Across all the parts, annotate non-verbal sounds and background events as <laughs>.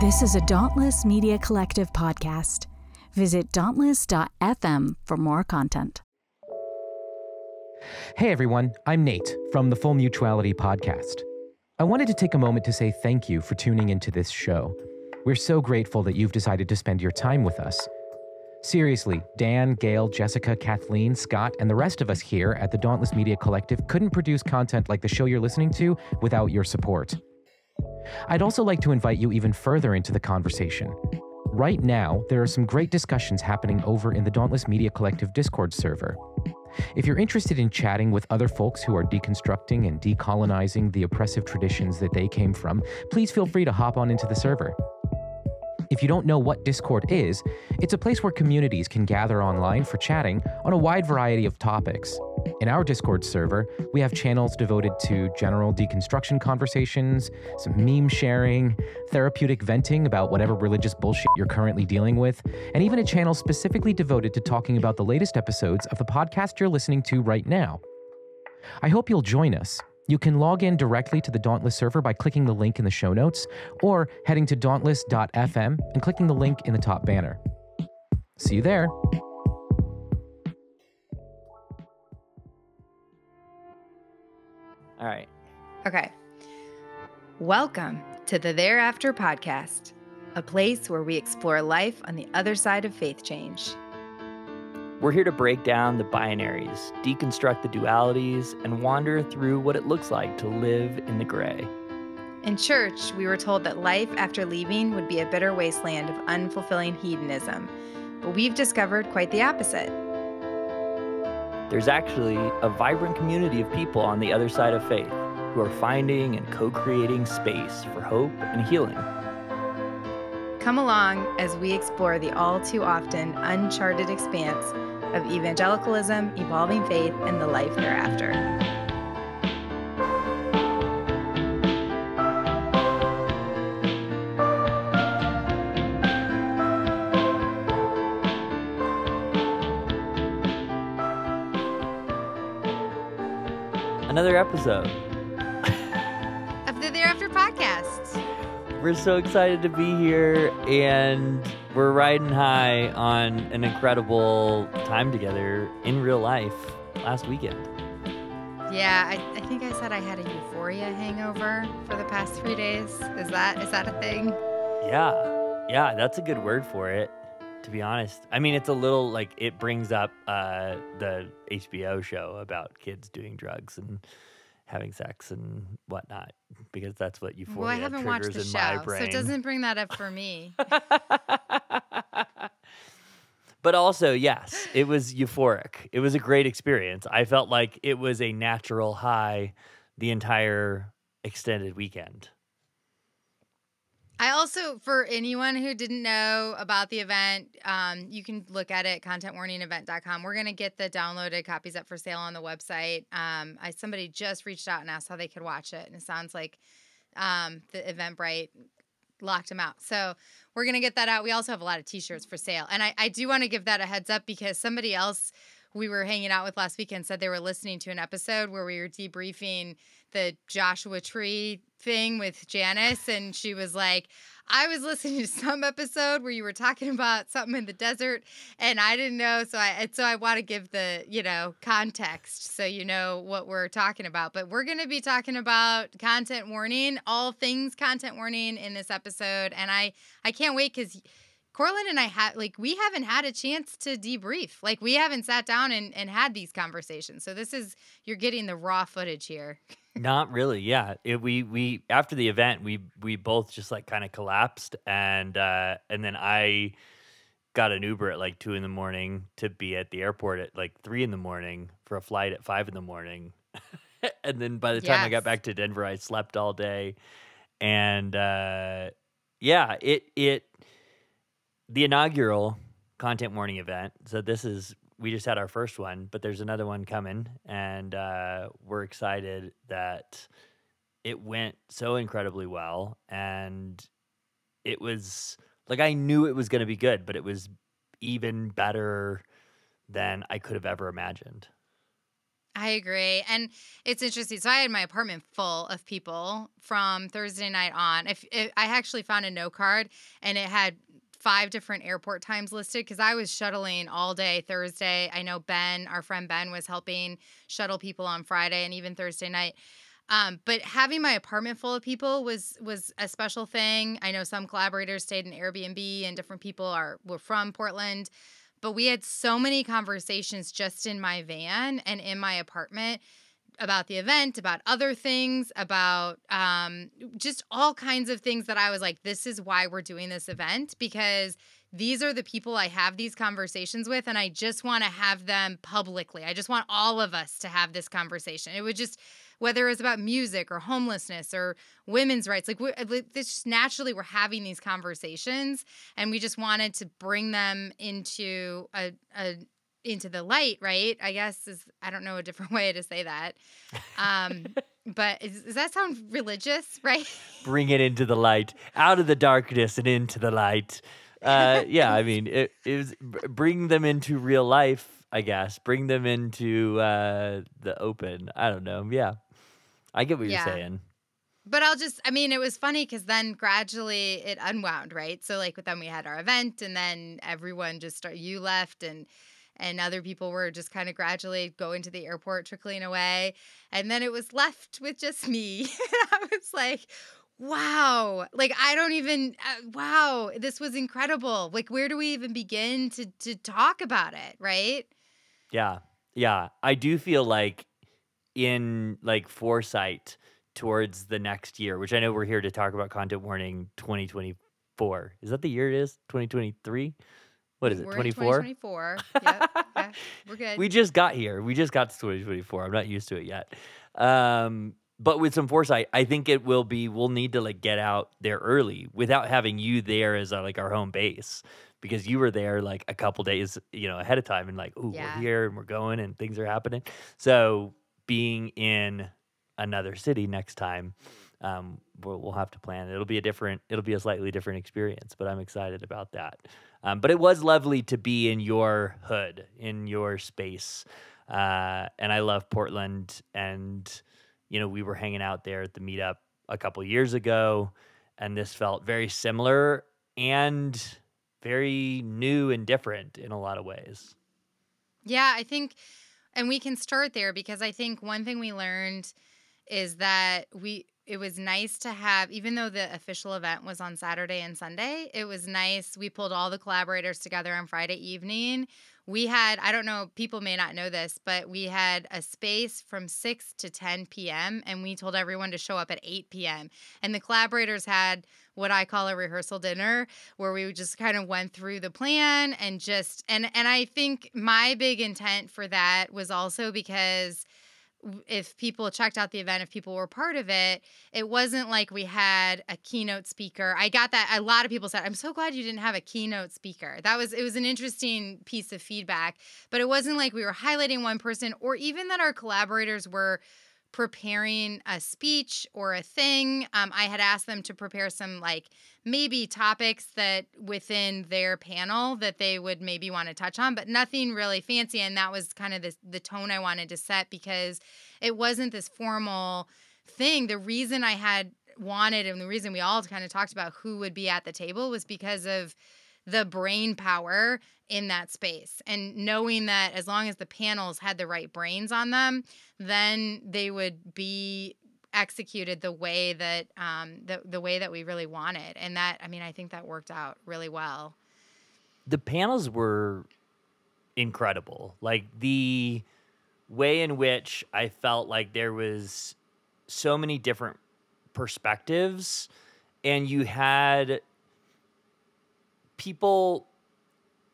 This is a Dauntless Media Collective podcast. Visit dauntless.fm for more content. Hey everyone, I'm Nate from the Full Mutuality podcast. I wanted to take a moment to say thank you for tuning into this show. We're so grateful that you've decided to spend your time with us. Seriously, Dan, Gail, Jessica, Kathleen, Scott, and the rest of us here at the Dauntless Media Collective couldn't produce content like the show you're listening to without your support. I'd also like to invite you even further into the conversation. Right now, there are some great discussions happening over in the Dauntless Media Collective Discord server. If you're interested in chatting with other folks who are deconstructing and decolonizing the oppressive traditions that they came from, please feel free to hop on into the server. If you don't know what Discord is, it's a place where communities can gather online for chatting on a wide variety of topics. In our Discord server, we have channels devoted to general deconstruction conversations, some meme sharing, therapeutic venting about whatever religious bullshit you're currently dealing with, and even a channel specifically devoted to talking about the latest episodes of the podcast you're listening to right now. I hope you'll join us. You can log in directly to the Dauntless server by clicking the link in the show notes or heading to dauntless.fm and clicking the link in the top banner. See you there. All right. Okay. Welcome to the Thereafter podcast, a place where we explore life on the other side of faith change. We're here to break down the binaries, deconstruct the dualities, and wander through what it looks like to live in the gray. In church, we were told that life after leaving would be a bitter wasteland of unfulfilling hedonism, but we've discovered quite the opposite. There's actually a vibrant community of people on the other side of faith who are finding and co creating space for hope and healing. Come along as we explore the all too often uncharted expanse of evangelicalism, evolving faith, and the life thereafter. Episode. Of the Thereafter podcast. We're so excited to be here, and we're riding high on an incredible time together in real life last weekend. Yeah, I, I think I said I had a euphoria hangover for the past three days. Is that is that a thing? Yeah, yeah, that's a good word for it. To be honest, I mean, it's a little like it brings up uh, the HBO show about kids doing drugs and having sex and whatnot because that's what euphoria well, I haven't watched triggers the in my show, so it doesn't bring that up for me. <laughs> but also, yes, it was euphoric. It was a great experience. I felt like it was a natural high the entire extended weekend. I also, for anyone who didn't know about the event, um, you can look at it contentwarningevent.com. We're going to get the downloaded copies up for sale on the website. Um, I somebody just reached out and asked how they could watch it, and it sounds like um, the Eventbrite locked them out. So we're going to get that out. We also have a lot of t-shirts for sale. And I, I do want to give that a heads up because somebody else we were hanging out with last weekend said they were listening to an episode where we were debriefing the Joshua Tree thing with Janice, and she was like, I was listening to some episode where you were talking about something in the desert, and I didn't know, so I so I want to give the you know context so you know what we're talking about. But we're going to be talking about content warning, all things content warning in this episode, and I I can't wait because. Cortland and I had like we haven't had a chance to debrief. Like we haven't sat down and, and had these conversations. So this is you're getting the raw footage here. <laughs> Not really. Yeah. It, we we after the event, we we both just like kind of collapsed, and uh, and then I got an Uber at like two in the morning to be at the airport at like three in the morning for a flight at five in the morning, <laughs> and then by the time I got back to Denver, I slept all day, and uh, yeah, it it the inaugural content warning event. So this is we just had our first one, but there's another one coming, and uh, we're excited that it went so incredibly well, and it was like I knew it was going to be good, but it was even better than I could have ever imagined. I agree. And it's interesting. So I had my apartment full of people from Thursday night on. If, if I actually found a note card and it had five different airport times listed because I was shuttling all day Thursday. I know Ben, our friend Ben, was helping shuttle people on Friday and even Thursday night. Um, but having my apartment full of people was was a special thing. I know some collaborators stayed in Airbnb and different people are were from Portland. But we had so many conversations just in my van and in my apartment about the event, about other things, about um, just all kinds of things that I was like, this is why we're doing this event because these are the people I have these conversations with, and I just want to have them publicly. I just want all of us to have this conversation. It would just, whether it was about music or homelessness or women's rights, like this just naturally we're having these conversations, and we just wanted to bring them into a, a into the light, right? I guess is I don't know a different <laughs> way to say that. Um, <laughs> but is, does that sound religious, <laughs> right? Bring it into the light, out of the darkness and into the light. Uh, yeah, I mean, it it is bring them into real life. I guess bring them into uh, the open. I don't know. Yeah, I get what yeah. you're saying but I'll just, I mean, it was funny because then gradually it unwound, right? So, like, with then we had our event, and then everyone just started, you left, and and other people were just kind of gradually going to the airport, trickling away. And then it was left with just me. and <laughs> I was like, wow. Like i don't even uh, wow this was incredible. Like where do we even begin to to talk about it right? Yeah. Yeah. I do feel like in like foresight towards the next year which i know we're here to talk about content warning 2024 is that the year it is? 2023 what is it? Twenty four. Twenty four. Yep. yeah, we're <laughs> good. We just got here. We just got to twenty twenty four. I'm not used to it yet. Um, but with some foresight, I think it will be. We'll need to like get out there early without having you there as our, like our home base because you were there like a couple days, you know, ahead of time and like, oh, yeah. we're here and we're going and things are happening. So being in another city next time um, we'll, we'll, have to plan. It'll be a different, it'll be a slightly different experience, but I'm excited about that. Um, but it was lovely to be in your hood, in your space, uh, and I love Portland. And you know, we were hanging out there at the meetup a couple years ago, and this felt very similar and very new and different in a lot of ways. Yeah, I think, and we can start there because I think one thing we learned is that we it was nice to have even though the official event was on Saturday and Sunday, it was nice. We pulled all the collaborators together on Friday evening. We had, I don't know, people may not know this, but we had a space from 6 to 10 p.m. and we told everyone to show up at 8 p.m. And the collaborators had what I call a rehearsal dinner where we just kind of went through the plan and just and and I think my big intent for that was also because if people checked out the event, if people were part of it, it wasn't like we had a keynote speaker. I got that a lot of people said, "I'm so glad you didn't have a keynote speaker." That was it was an interesting piece of feedback, but it wasn't like we were highlighting one person or even that our collaborators were preparing a speech or a thing. Um, I had asked them to prepare some like maybe topics that within their panel that they would maybe want to touch on, but nothing really fancy. And that was kind of the, the tone I wanted to set because it wasn't this formal thing. The reason I had wanted and the reason we all kind of talked about who would be at the table was because of the brain power in that space. And knowing that as long as the panels had the right brains on them then they would be executed the way that um, the, the way that we really wanted. And that i mean i think that worked out really well. The panels were incredible. Like the way in which i felt like there was so many different perspectives and you had people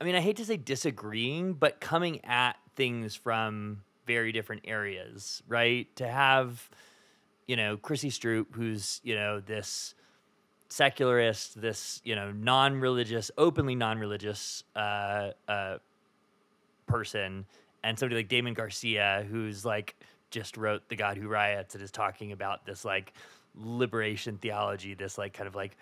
I mean, I hate to say disagreeing, but coming at things from very different areas, right? To have, you know, Chrissy Stroop, who's, you know, this secularist, this, you know, non religious, openly non religious uh, uh, person, and somebody like Damon Garcia, who's like just wrote The God Who Riots and is talking about this like liberation theology, this like kind of like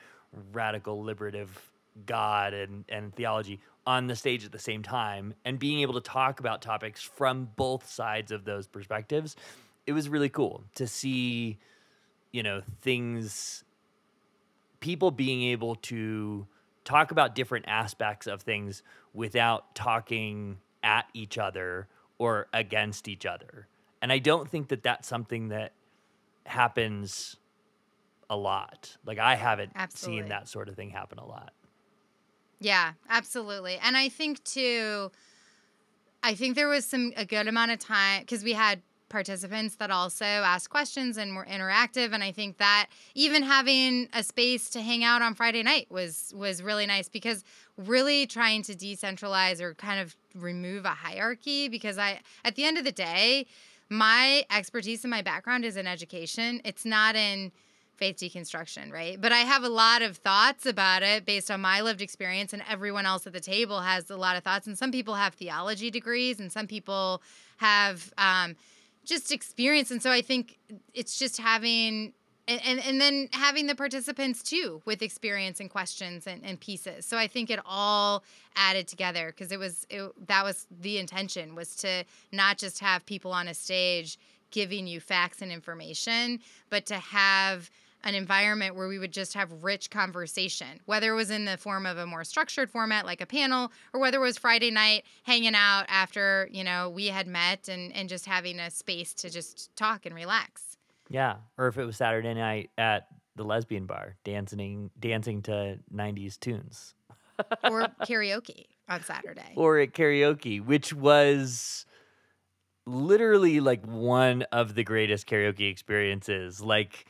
radical liberative God and, and theology on the stage at the same time and being able to talk about topics from both sides of those perspectives. It was really cool to see, you know, things, people being able to talk about different aspects of things without talking at each other or against each other. And I don't think that that's something that happens a lot. Like I haven't Absolutely. seen that sort of thing happen a lot. Yeah, absolutely. And I think too, I think there was some a good amount of time because we had participants that also asked questions and were interactive and I think that even having a space to hang out on Friday night was was really nice because really trying to decentralize or kind of remove a hierarchy because I at the end of the day my expertise and my background is in education it's not in faith deconstruction, right? But I have a lot of thoughts about it based on my lived experience, and everyone else at the table has a lot of thoughts. And some people have theology degrees, and some people have um, just experience. And so I think it's just having. And, and, and then having the participants too with experience and questions and, and pieces so i think it all added together because it was it, that was the intention was to not just have people on a stage giving you facts and information but to have an environment where we would just have rich conversation, whether it was in the form of a more structured format like a panel, or whether it was Friday night hanging out after, you know, we had met and, and just having a space to just talk and relax. Yeah. Or if it was Saturday night at the lesbian bar, dancing dancing to 90s tunes. <laughs> or karaoke on Saturday. Or at karaoke, which was literally like one of the greatest karaoke experiences. Like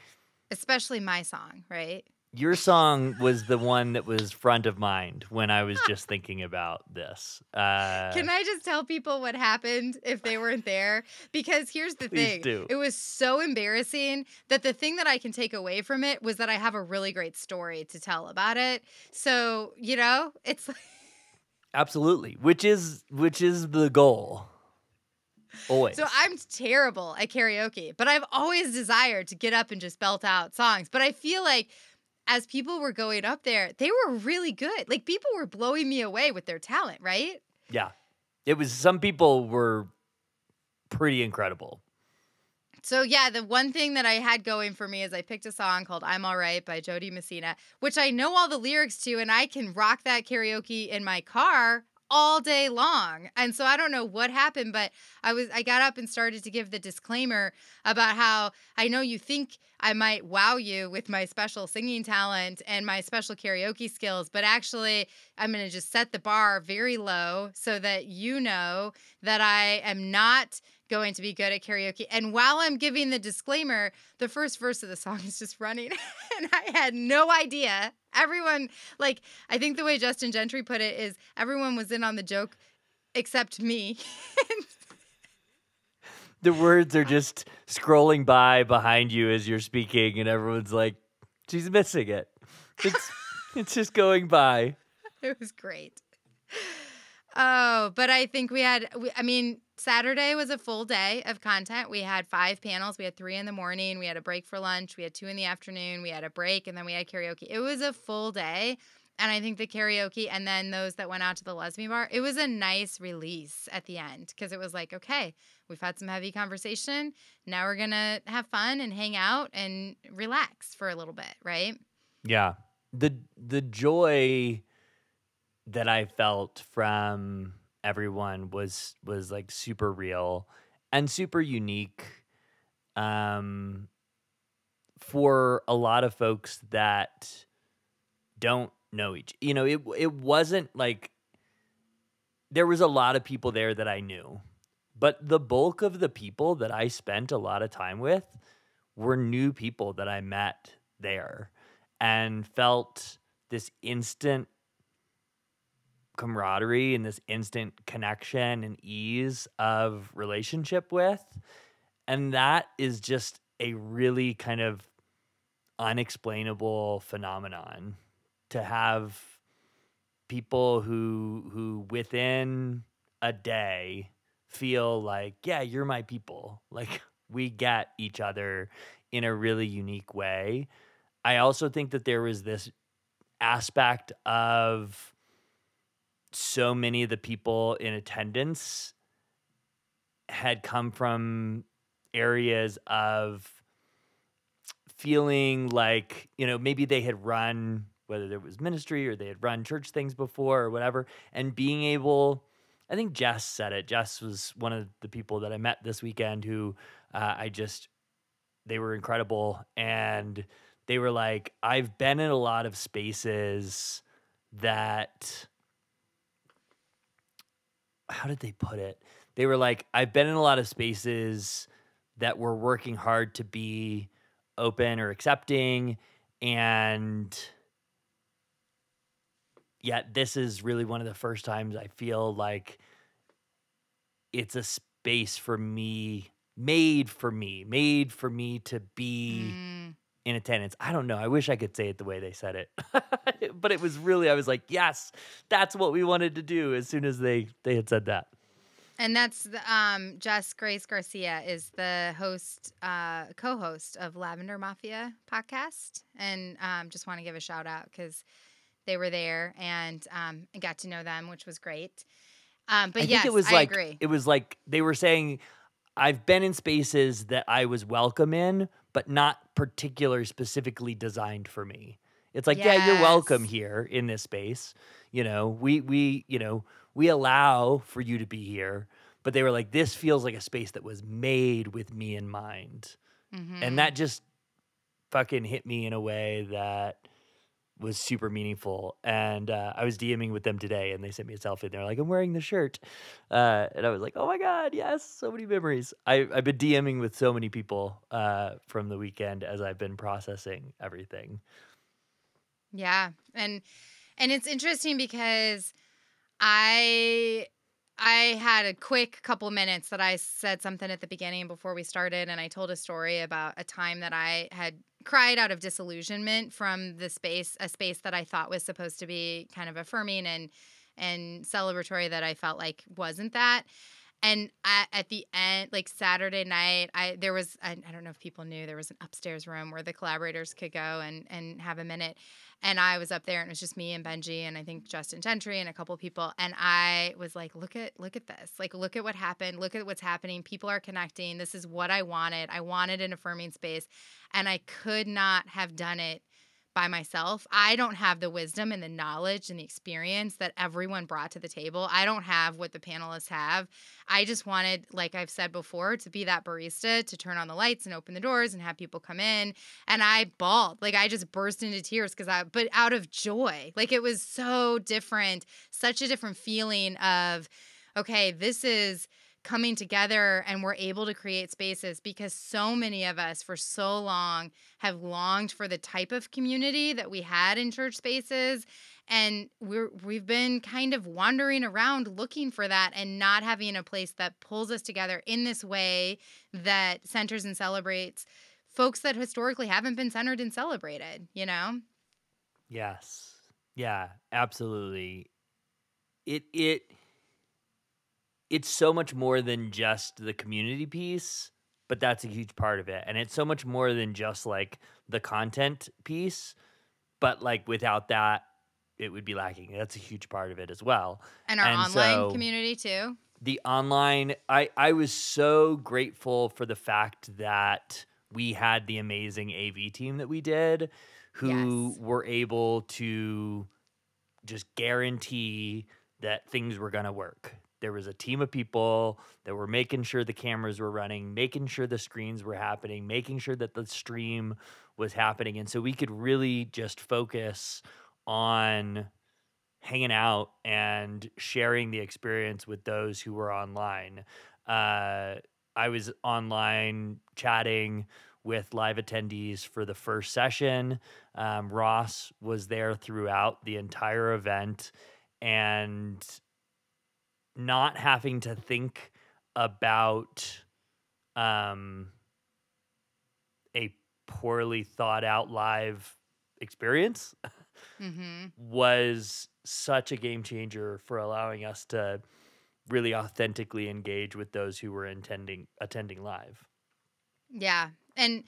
especially my song, right? Your song was the one that was front of mind when I was just thinking about this. Uh, Can I just tell people what happened if they weren't there? Because here's the thing do. it was so embarrassing that the thing that I can take away from it was that I have a really great story to tell about it. So, you know, it's like. <laughs> Absolutely, which is which is the goal. Always. So I'm terrible at karaoke, but I've always desired to get up and just belt out songs. But I feel like as people were going up there, they were really good. Like people were blowing me away with their talent, right? yeah, it was. Some people were pretty incredible. So yeah, the one thing that I had going for me is I picked a song called "I'm Alright" by Jo Dee Messina, which I know all the lyrics to, and I can rock that karaoke in my car all day long. And so I don't know what happened, but I was I got up and started to give the disclaimer about how I know you think I might wow you with my special singing talent and my special karaoke skills, but actually I'm going to just set the bar very low so that you know that I am not going to be good at karaoke. And while I'm giving the disclaimer, the first verse of the song is just running. <laughs> and I had no idea. Everyone, like, I think the way Justin Gentry put it is everyone was in on the joke except me. The words are just scrolling by behind you as you're speaking, and everyone's like, "She's missing it." It's <laughs> it's just going by. it was great. Oh, but I think we had, we, I mean, Saturday was a full day of content. We had five panels. We had three in the morning. We had a break for lunch. We had two in the afternoon. We had a break, and then we had karaoke. It was a full day. And I think the karaoke and then those that went out to the lesbian bar, it was a nice release at the end because it was like, okay, we've had some heavy conversation. Now we're going to have fun and hang out and relax for a little bit, right? Yeah. The the joy that I felt from everyone was was like super real and super unique um for a lot of folks that don't know each you know it it wasn't like there was a lot of people there that I knew but the bulk of the people that I spent a lot of time with were new people that I met there and felt this instant camaraderie and this instant connection and ease of relationship with. And that is just a really kind of unexplainable phenomenon to have people who who within a day feel like yeah you're my people <laughs> like we get each other in a really unique way i also think that there was this aspect of so many of the people in attendance had come from areas of feeling like, you know, maybe they had run, whether there was ministry or they had run church things before or whatever, and being able, I think Jess said it. Jess was one of the people that I met this weekend who uh, I just, they were incredible. And they were like, I've been in a lot of spaces that, how did they put it? They were like, I've been in a lot of spaces that were working hard to be open or accepting. And yet, this is really one of the first times I feel like it's a space for me, made for me, made for me to be. Mm. In attendance. I don't know. I wish I could say it the way they said it. <laughs> but it was really I was like, "Yes, that's what we wanted to do" as soon as they they had said that. And that's the, um, Jess Grace Garcia is the host, uh, co-host of Lavender Mafia podcast, and um, just want to give a shout out because they were there and um, I got to know them, which was great. Um, but I yes, think it was I like agree. it was like they were saying I've been in spaces that I was welcome in, but not particular specifically designed for me. It's like, yeah, you're welcome here in this space. You know, we we, you know, we allow for you to be here, but they were like this feels like a space that was made with me in mind. Mhm. And that just fucking hit me in a way that was super meaningful. And uh, I was DMing with them today, and they sent me a selfie. They're like, "I'm wearing the shirt," uh, and I was like, "Oh my god, yes! So many memories." I, I've been DMing with so many people uh, from the weekend as I've been processing everything. Yeah. And and it's interesting because I I had a quick couple minutes that I said something at the beginning before we started and I told a story about a time that I had cried out of disillusionment from the space a space that I thought was supposed to be kind of affirming and and celebratory that I felt like wasn't that and at, at the end like saturday night i there was I, I don't know if people knew there was an upstairs room where the collaborators could go and and have a minute. And i was up there and it was just me and benji and i think justin gentry and a couple people. And i was like look at look at this. Like look at what happened. Look at what's happening. People are connecting. This is what i wanted. I wanted an affirming space. And i could not have done it by myself. I don't have the wisdom and the knowledge and the experience that everyone brought to the table. I don't have what the panelists have. I just wanted, like I've said before, to be that barista, to turn on the lights and open the doors and have people come in. And I bawled. Like I just burst into tears because I, but out of joy. Like it was so different, such a different feeling of, okay, this is coming together and we're able to create spaces because so many of us for so long have longed for the type of community that we had in church spaces and we're we've been kind of wandering around looking for that and not having a place that pulls us together in this way that centers and celebrates folks that historically haven't been centered and celebrated you know Yes. Yeah, absolutely. It it it's so much more than just the community piece, but that's a huge part of it. And it's so much more than just like the content piece, but like without that it would be lacking. That's a huge part of it as well. and our And online so- community too the online I I was so grateful for the fact that we had the amazing AV team that we did who Yes. were able to just guarantee that things were going to work. There was a team of people that were making sure the cameras were running, making sure the screens were happening, making sure that the stream was happening and so we could really just focus on hanging out and sharing the experience with those who were online. Uh, I was online chatting with live attendees for the first session. Um, Ross was there throughout the entire event and not having to think about um, a poorly thought out live experience mm-hmm <laughs> was such a game changer for allowing us to really authentically engage with those who were intending attending live. Yeah. And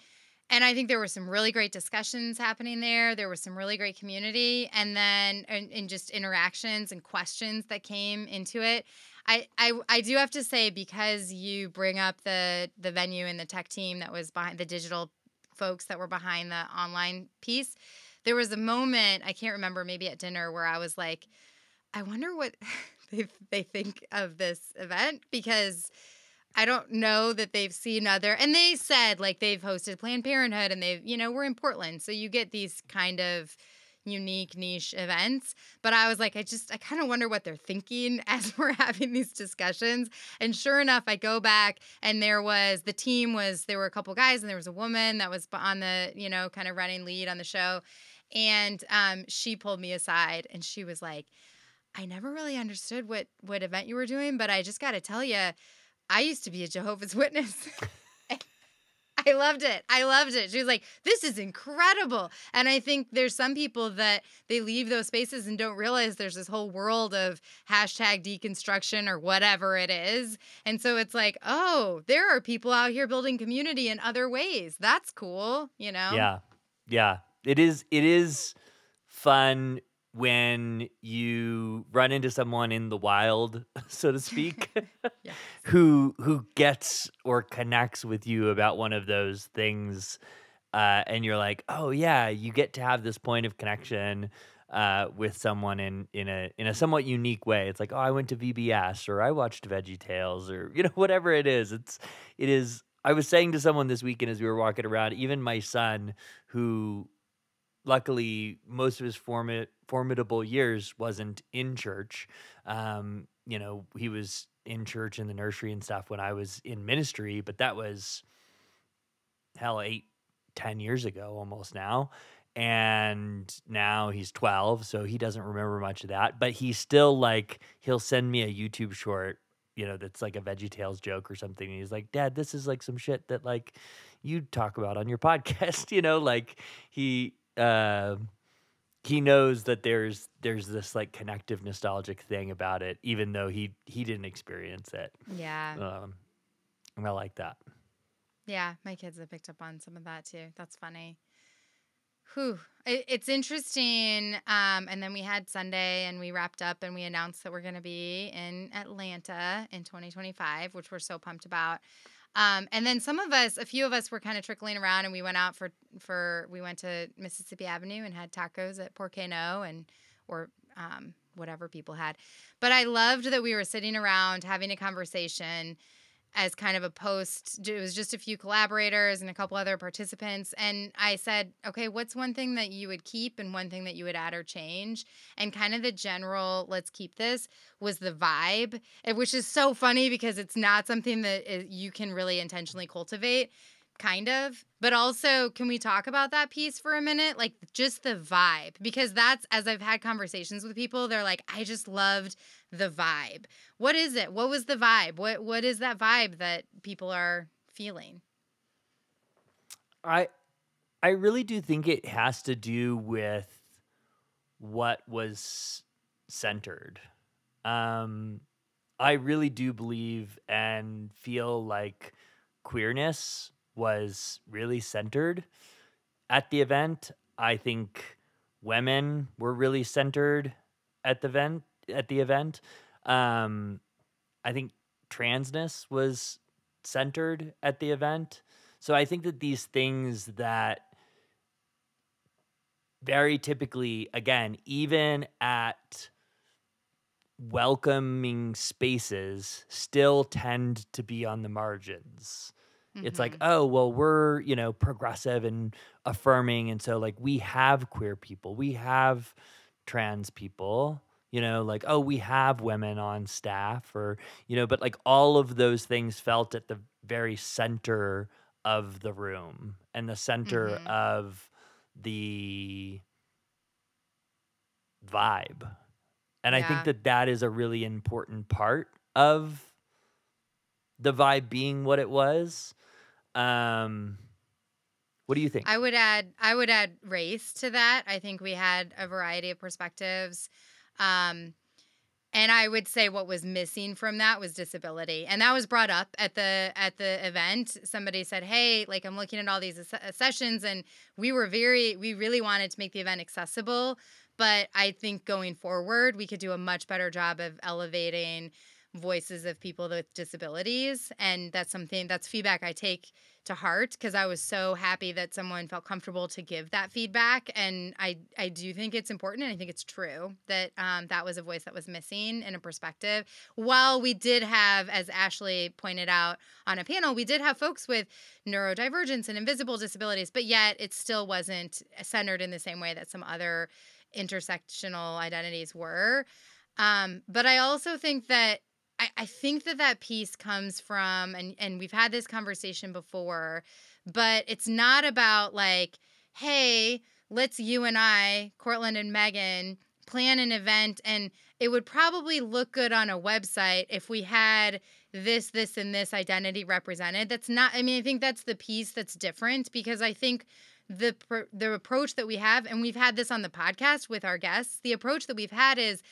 and I think there were some really great discussions happening there. There was some really great community, and then and, and just interactions and questions that came into it. I, I I do have to say because you bring up the the venue and the tech team that was behind the digital folks that were behind the online piece. There was a moment I can't remember, maybe at dinner, where I was like, I wonder what <laughs> they they think of this event because I don't know that they've seen other and they said like they've hosted Planned Parenthood and they've you know we're in Portland so you get these kind of unique niche events but I was like I just I kind of wonder what they're thinking <laughs> as we're having these discussions and sure enough I go back and there was the team was there were a couple guys and there was a woman that was on the you know kind of running lead on the show and um, she pulled me aside and she was like I never really understood what what event you were doing but I just got to tell you I used to be a Jehovah's <laughs> Witness. I loved it. I loved it. She was like, this is incredible. And I think there's some people that they leave those spaces and don't realize there's this whole world of hashtag deconstruction or whatever it is. And so it's like, oh, there are people out here building community in other ways. That's cool, you know? Yeah. Yeah. It is it is fun when you run into someone in the wild, <laughs> so to speak, <laughs> Yes. who who gets or connects with you about one of those things, uh, and you're like, oh yeah, you get to have this point of connection uh, with someone in in a in a somewhat unique way. It's like, oh, I went to VBS or I watched Veggie Tales or you know <laughs> whatever it is. It's it is. I was saying to someone this weekend as we were walking around, even my son, who luckily most of his formi- formidable years wasn't in church. Um, you know he was in church in the nursery and stuff when i was in ministry but that was hell eight ten years ago almost now. And now he's 12 so he doesn't remember much of that but he's still like he'll send me a youtube short you know that's like a veggie tales joke or something and he's like dad this is like some shit that like you talk about on your <laughs> podcast you know like he uh, he knows that there's there's this like connective nostalgic thing about it even though he he didn't experience it Yeah. um and i like that Yeah, my kids have picked up on some of that too. That's funny. Whew. It, it's interesting. Um, and then we had Sunday and we wrapped up and we announced that we're going to be in Atlanta in 2025, which we're so pumped about. Um, and then some of us, a few of us were kind of trickling around and we went out for, for, we went to Mississippi Avenue and had tacos at Por Qué No and, or, um, whatever people had. But I loved that we were sitting around having a conversation as kind of a post. It was just a few collaborators and a couple other participants. And I said, okay, what's one thing that you would keep and one thing that you would add or change? And kind of the general, let's keep this, was the vibe, eh, which is so funny because it's not something that eh, you can really intentionally cultivate. Kind of. But also, can we talk about that piece for a minute? Like, just the vibe. Because that's, as I've had conversations with people, they're like, I just loved the vibe. What is it? What was the vibe? What What is that vibe that people are feeling? i i really do think it has to do with what was centered um i really do believe and feel like queerness was really centered at the event. I think women were really centered at the event at the event. Um i think transness was centered at the event. So i think that these things that very typically again even at welcoming spaces still tend to be on the margins it's like Mhm. oh well we're you know progressive and affirming and so like we have queer people we have trans people you know like oh we have women on staff or you know but like all of those things felt at the very center of the room and the center Mhm. of the vibe and i think that that is a really important part of the vibe being what it was um what do you think I would add I would add race to that. I think we had a variety of perspectives. Um and I would say what was missing from that was disability. And that was brought up at the at the event. Somebody said, "Hey, like I'm looking at all these sessions and we were very we really wanted to make the event accessible, but I think going forward we could do a much better job of elevating voices of people with disabilities and that's something that's feedback I take to heart because I was so happy that someone felt comfortable to give that feedback. And I, I do think it's important and I think it's true that um, that was a voice that was missing in a perspective. While we did have, as Ashley pointed out on a panel, we did have folks with neurodivergence and invisible disabilities, but yet it still wasn't centered in the same way that some other intersectional identities were. Um, but I also think that I, I think that that piece comes from, and, and we've had this conversation before, but it's not about like, hey, let's you and I, Cortland and Meghan, plan an event and it would probably look good on a website if we had this this and this identity represented. That's not i mean i think that's the piece that's different because i think the the approach that we have and we've had this on the podcast with our guests the approach that we've had is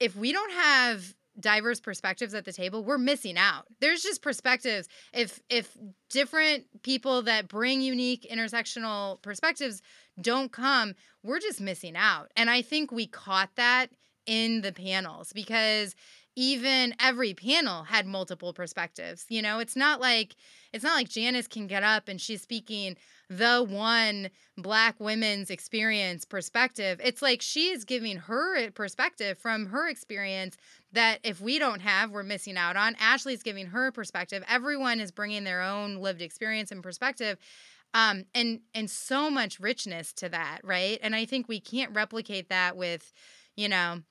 if we don't have diverse perspectives at the table we're missing out. There's just perspectives. If if different people that bring unique intersectional perspectives don't come we're just missing out. And i think we caught that in the panels because even every panel had multiple perspectives you know? It's not like it's not like janice can get up and she's speaking the one black women's experience perspective. It's like she is giving her perspective from her experience that if we don't have, we're missing out on. Ashley's giving her perspective. Everyone is bringing their own lived experience and perspective. Um, and and so much richness to that, right? And I think we can't replicate that with, you know,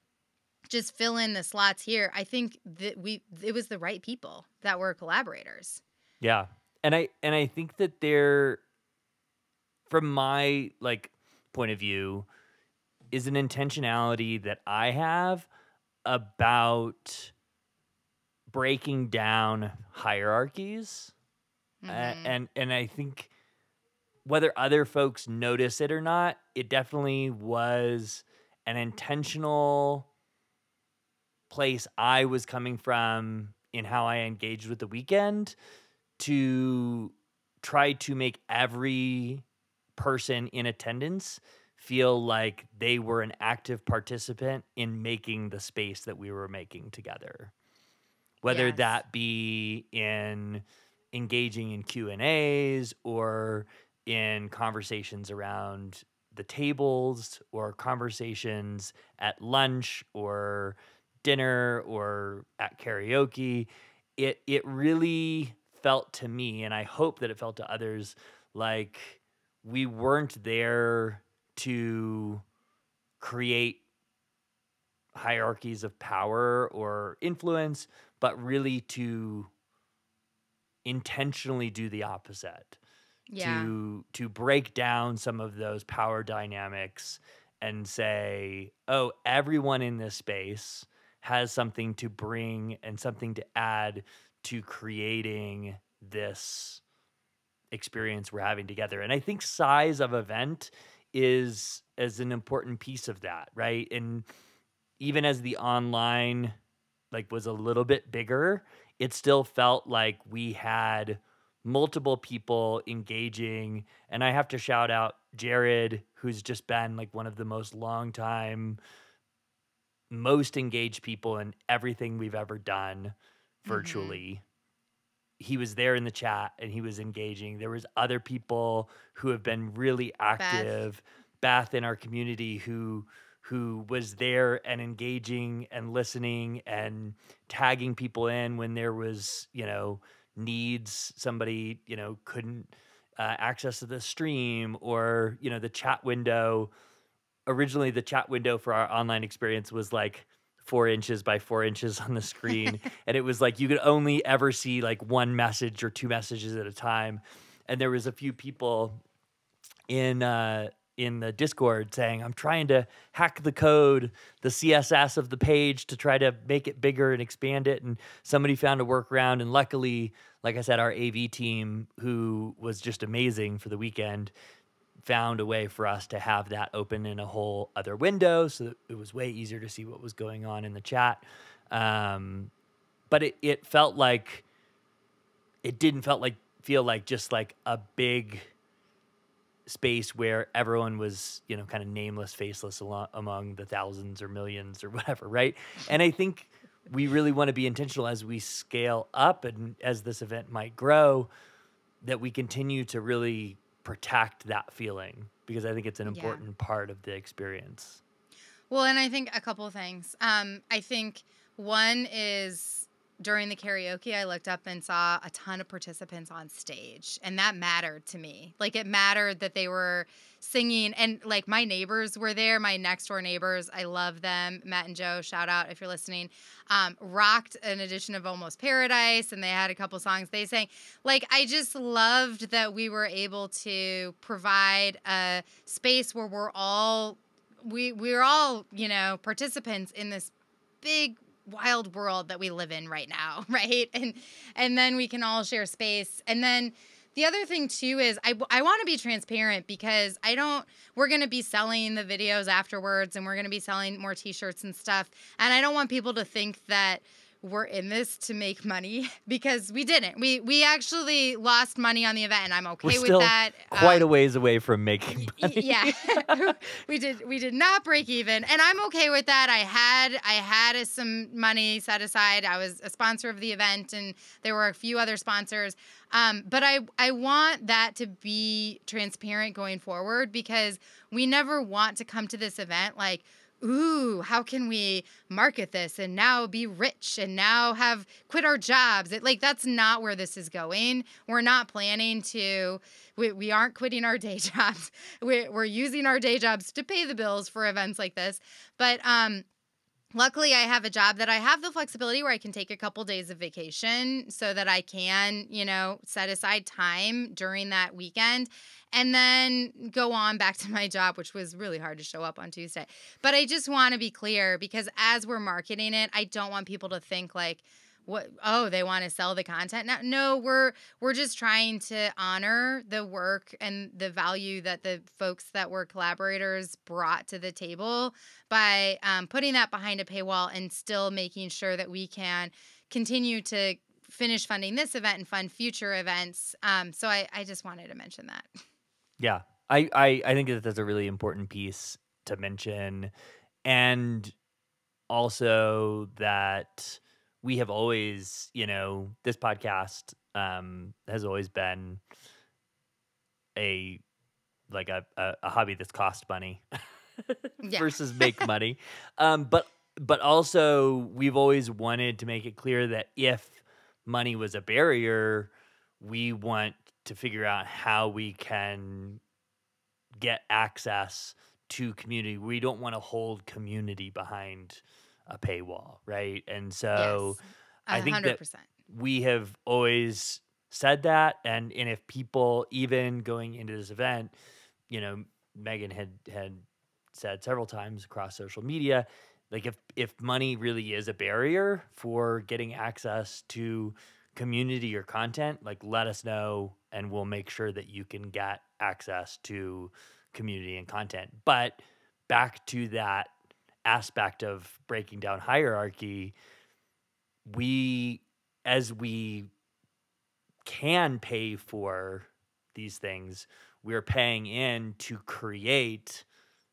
just fill in the slots here. I think that we it was the right people that were collaborators. Yeah. And I and I think that they're from my like point of view is an intentionality that I have about breaking down hierarchies mm-hmm. uh, and and I think whether other folks notice it or not it definitely was an intentional place I was coming from in how I engaged with the weekend to try to make every person in attendance feel like they were an active participant in making the space that we were making together whether yes. that be in engaging in q&a's or in conversations around the tables or conversations at lunch or dinner or at karaoke it it really felt to me and i hope that it felt to others like we weren't there to create hierarchies of power or influence, but really to intentionally do the opposite. Yeah. To to break down some of those power dynamics and say, "Oh, everyone in this space has something to bring and something to add to creating this experience we're having together. And I think size of event is as an important piece of that, right? And even as the online like was a little bit bigger, it still felt like we had multiple people engaging and I have to shout out Jared who's just been like one of the most long time most engaged people in everything we've ever done mm-hmm. virtually he was there in the chat and he was engaging. There was other people who have been really active, Beth, Beth in our community who who was there and engaging and listening and tagging people in when there was, you know, needs somebody, you know, couldn't uh, access to the stream or, you know, the chat window. Originally the chat window for our online experience was like four inches by four inches on the screen. <laughs> and it was like you could only ever see like one message or two messages at a time. And there was a few people in uh, in the Discord saying, I'm trying to hack the code, the CSS of the page to try to make it bigger and expand it. And somebody found a workaround. And luckily, like I said, our AV team, who was just amazing for the weekend, found a way for us to have that open in a whole other window so it was way easier to see what was going on in the chat. Um, but it, it felt like it didn't felt like feel like just like a big space where everyone was you know kind of nameless faceless alo- among the thousands or millions or <laughs> whatever right and i think we really want to be intentional as we scale up and as this event might grow that we continue to really protect that feeling because i think it's an Yeah. important part of the experience Well, and I think a couple of things. Um, I think one is during the karaoke, I looked up and saw a ton of participants on stage, and that mattered to me. Like it mattered that they were singing, and like my neighbors were there, my next door neighbors. I love them. Matt and Joe, shout out if you're listening. Um, rocked an edition of Almost Paradise, and they had a couple songs they sang. Like I just loved that we were able to provide a space where we're all we we're all you know participants in this big wild world that we live in right now <laughs> right? And and then we can all share space. And then the other thing too is i, I want to be transparent because i don't we're going to be selling the videos afterwards and we're going to be selling more t-shirts and stuff. And i don't want people to think that we're in this to make money <laughs> because we didn't. We we actually lost money on the event and i'm okay we're with that. quite a Um, ways away from making money. yeah. <laughs> We did we did not break even and i'm okay with that. I had i had a- some money set aside. I was a sponsor of the event and there were a few other sponsors. Um, but i i want that to be transparent going forward because we never want to come to this event like ooh, how can we market this and now be rich and now have quit our jobs? It, like, that's not where this is going. We're not planning to, we, we aren't quitting our day <laughs> jobs. We, we're using our day jobs to pay the bills for events like this. But, um, Luckily, I have a job that I have the flexibility where I can take a couple days of vacation so that I can, you know, set aside time during that weekend and then go on back to my job, which was really hard to show up on Tuesday. But I just want to be clear because as we're marketing it, I don't want people to think like, what oh they want to sell the content? Now no we're we're just trying to honor the work and the value that the folks that were collaborators brought to the table by um, putting that behind a paywall and still making sure that we can continue to finish funding this event and fund future events. Um, so I, I just wanted to mention that. Yeah, I, I I think that that's a really important piece to mention, and also that we have always, you know, this podcast um, has always been a like a, a, a hobby that's cost money <laughs> Yeah. versus make <laughs> money, um, but but also we've always wanted to make it clear that if money was a barrier, we want to figure out how we can get access to community. We don't want to hold community behind a paywall, right? And so yes I think that 100% we have always said that and and if people even going into this event, you know, Meghan had had said several times across social media, like if if money really is a barrier for getting access to community or content, like let us know and we'll make sure that you can get access to community and content. But back to that aspect of breaking down hierarchy, we as we can pay for these things, we're paying in to create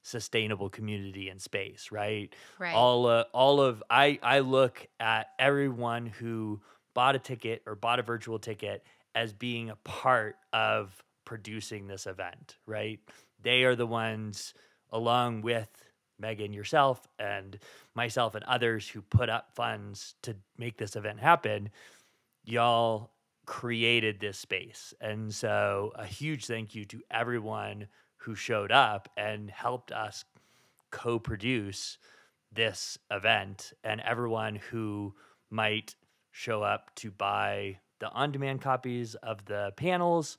sustainable community and space, right? right all uh, all of I I look at everyone who bought a ticket or bought a virtual ticket as being a part of producing this event, right? They are the ones along with Meghan yourself and myself and others who put up funds to make this event happen. Y'all created this space. And so a huge thank you to everyone who showed up and helped us co-produce this event and everyone who might show up to buy the on-demand copies of the panels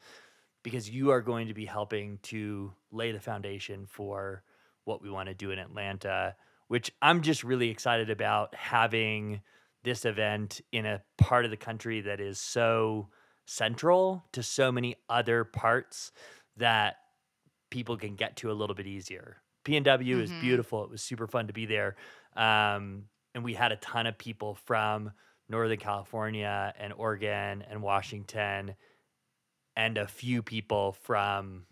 because you are going to be helping to lay the foundation for what we want to do in Atlanta which I'm just really excited about having this event in a part of the country that is so central to so many other parts that people can get to a little bit easier. PNW is Mhm. beautiful. It was super fun to be there. Um, and we had a ton of people from Northern California and Oregon and Washington and a few people from,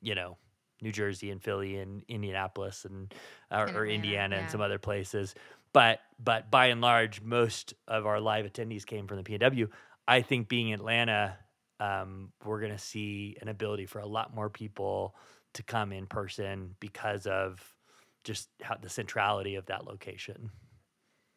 you know, New Jersey and Philly and Indianapolis and uh, or Atlanta, Indiana and some other places. But but by and large, most of our live attendees came from the PNW. I think being in Atlanta, um, we're going to see an ability for a lot more people to come in person because of just how the centrality of that location.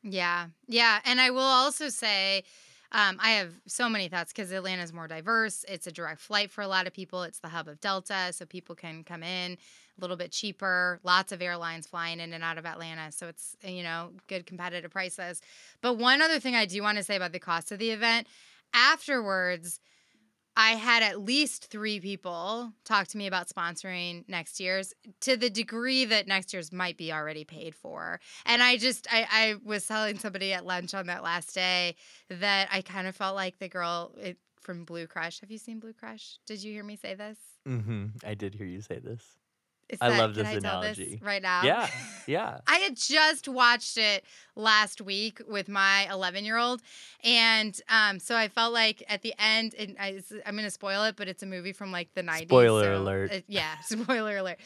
Yeah. Yeah. And I will also say, um, I have so many thoughts because Atlanta is more diverse. It's a direct flight for a lot of people. It's the hub of Delta, so people can come in a little bit cheaper. Lots of airlines flying in and out of Atlanta, so it's you know good competitive prices. But one other thing I do want to say about the cost of the event, afterwards, I had at least three people talk to me about sponsoring next year's to the degree that next year's might be already paid for. And I just, I, I was telling somebody at lunch on that last day that I kind of felt like the girl from Blue Crush. Have you seen Blue Crush? Did you hear me say this? Mm-hmm. I did hear you say this. Is I love can this tell this analogy. right now. Yeah, yeah. <laughs> I had just watched it last week with my 11 year old. And um, so I felt like at the end, and I, I'm going to spoil it, but it's a movie from like the 90s. Spoiler so alert. it- yeah, <laughs> spoiler alert.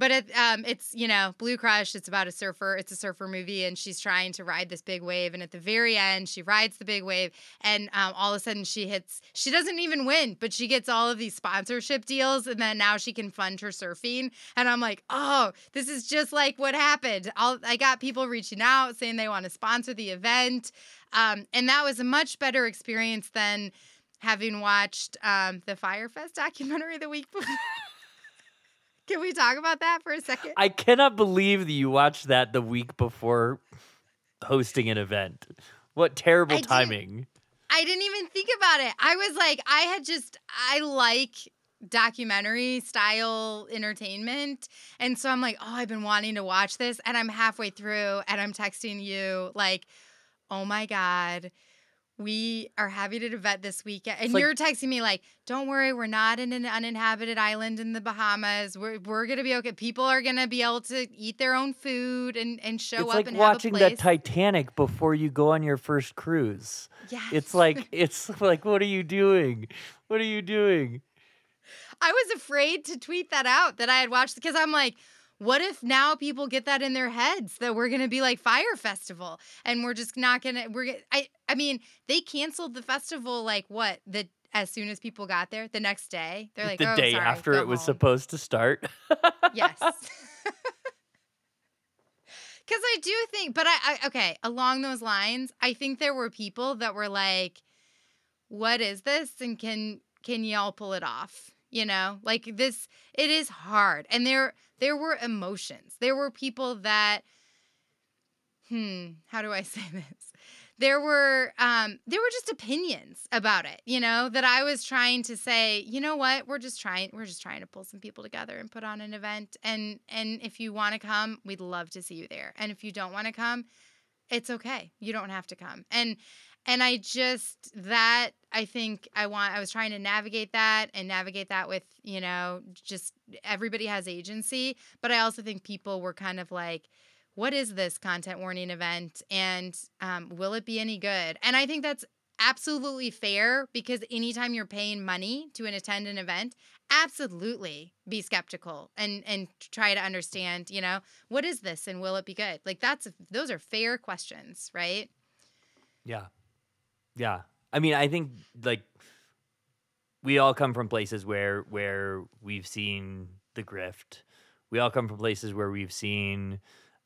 But it, um, it's, you know, Blue Crush, it's about a surfer. It's a surfer movie, and she's trying to ride this big wave. And at the very end, she rides the big wave, and um, all of a sudden she hits, she doesn't even win, but she gets all of these sponsorship deals. And then now she can fund her surfing. And I'm like, oh, this is just like what happened. I'll, I got people reaching out saying they want to sponsor the event. Um, and that was a much better experience than having watched um, the Fyre Fest documentary the week before. <laughs> Can we talk about that for a second? I cannot believe that you watched that the week before hosting an event. What terrible I did. timing. I didn't even think about it. I was like, I had just, I like documentary style entertainment. And so I'm like, oh, I've been wanting to watch this. And I'm halfway through and I'm texting you, like, oh my God, we are having to event this weekend. And like- you're texting me, like, don't worry, we're not in an uninhabited island in the Bahamas. We're, we're going to be okay. People are going to be able to eat their own food and, and show It's up like and watching have a the. Titanic before you go on your first cruise. Yes. It's like it's <laughs> like what are you doing? What are you doing? I was afraid to tweet that out that I had watched because I'm like, what if now people get that in their heads that we're gonna be like Fyre Festival and we're just not gonna we're gonna, I I mean they canceled the festival like what the as soon as people got there the next day? They're like the oh, day sorry, after it was supposed to start. yes. <laughs> <laughs> Because I do think but I, I okay along those lines I think there were people that were like what is this? And can can y'all pull it off? You know? Like this it is hard. And there there were emotions. There were people that hmm how do i <laughs> say this? There were um there were just opinions about it you know that i was trying to say you know what? We're just trying we're just trying to pull some people together and put on an event. And and if you want to come we'd love to see you there. And if you don't want to come it's okay. You don't have to come. And and i just that i think i want i was trying to navigate that and navigate that with you know just everybody has agency but i also think people were kind of like what is this content warning event? And um, will it be any good? And i think that's absolutely fair because anytime you're paying money to an attend an event absolutely be skeptical and and try to understand you know what is this and will it be good? Like that's those are fair questions right? Yeah. Yeah. I mean, I think like we all come from places where where we've seen the grift. We all come from places where we've seen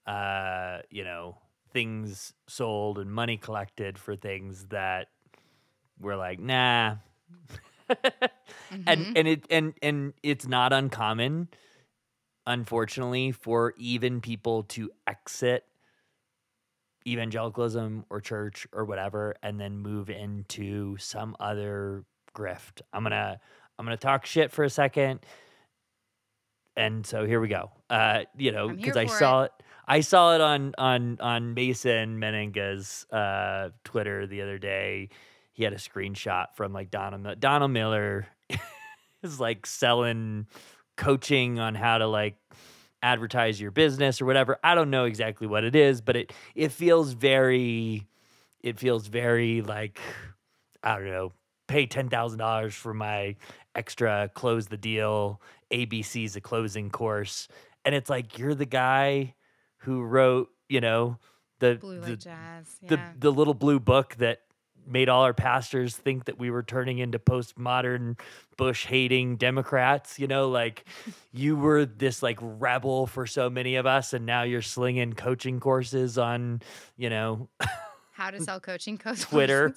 uh, you know, things sold and money collected for things that we're like, nah. Mhm. <laughs> and and it and and it's not uncommon unfortunately for even people to exit evangelicalism or church or whatever and then move into some other grift. I'm going to I'm going to talk shit for a second. And so here we go. Uh, you know, cuz I saw it. I saw it on on on Mason Mennenga's uh Twitter the other day. He had a screenshot from like Donald Donald Miller <laughs> is like selling coaching on how to like advertise your business or whatever. I don't know exactly what it is, but it it feels very it feels very like I don't know, pay $10,000 for my extra close the deal ABC's a closing course and it's like you're the guy who wrote, you know, the Blue the, jazz. the the little blue book that made all our pastors think that we were turning into postmodern bush hating democrats you know like <laughs> you were this like rebel for so many of us and now you're slinging coaching courses on you know <laughs> How to sell coaching <laughs> courses. twitter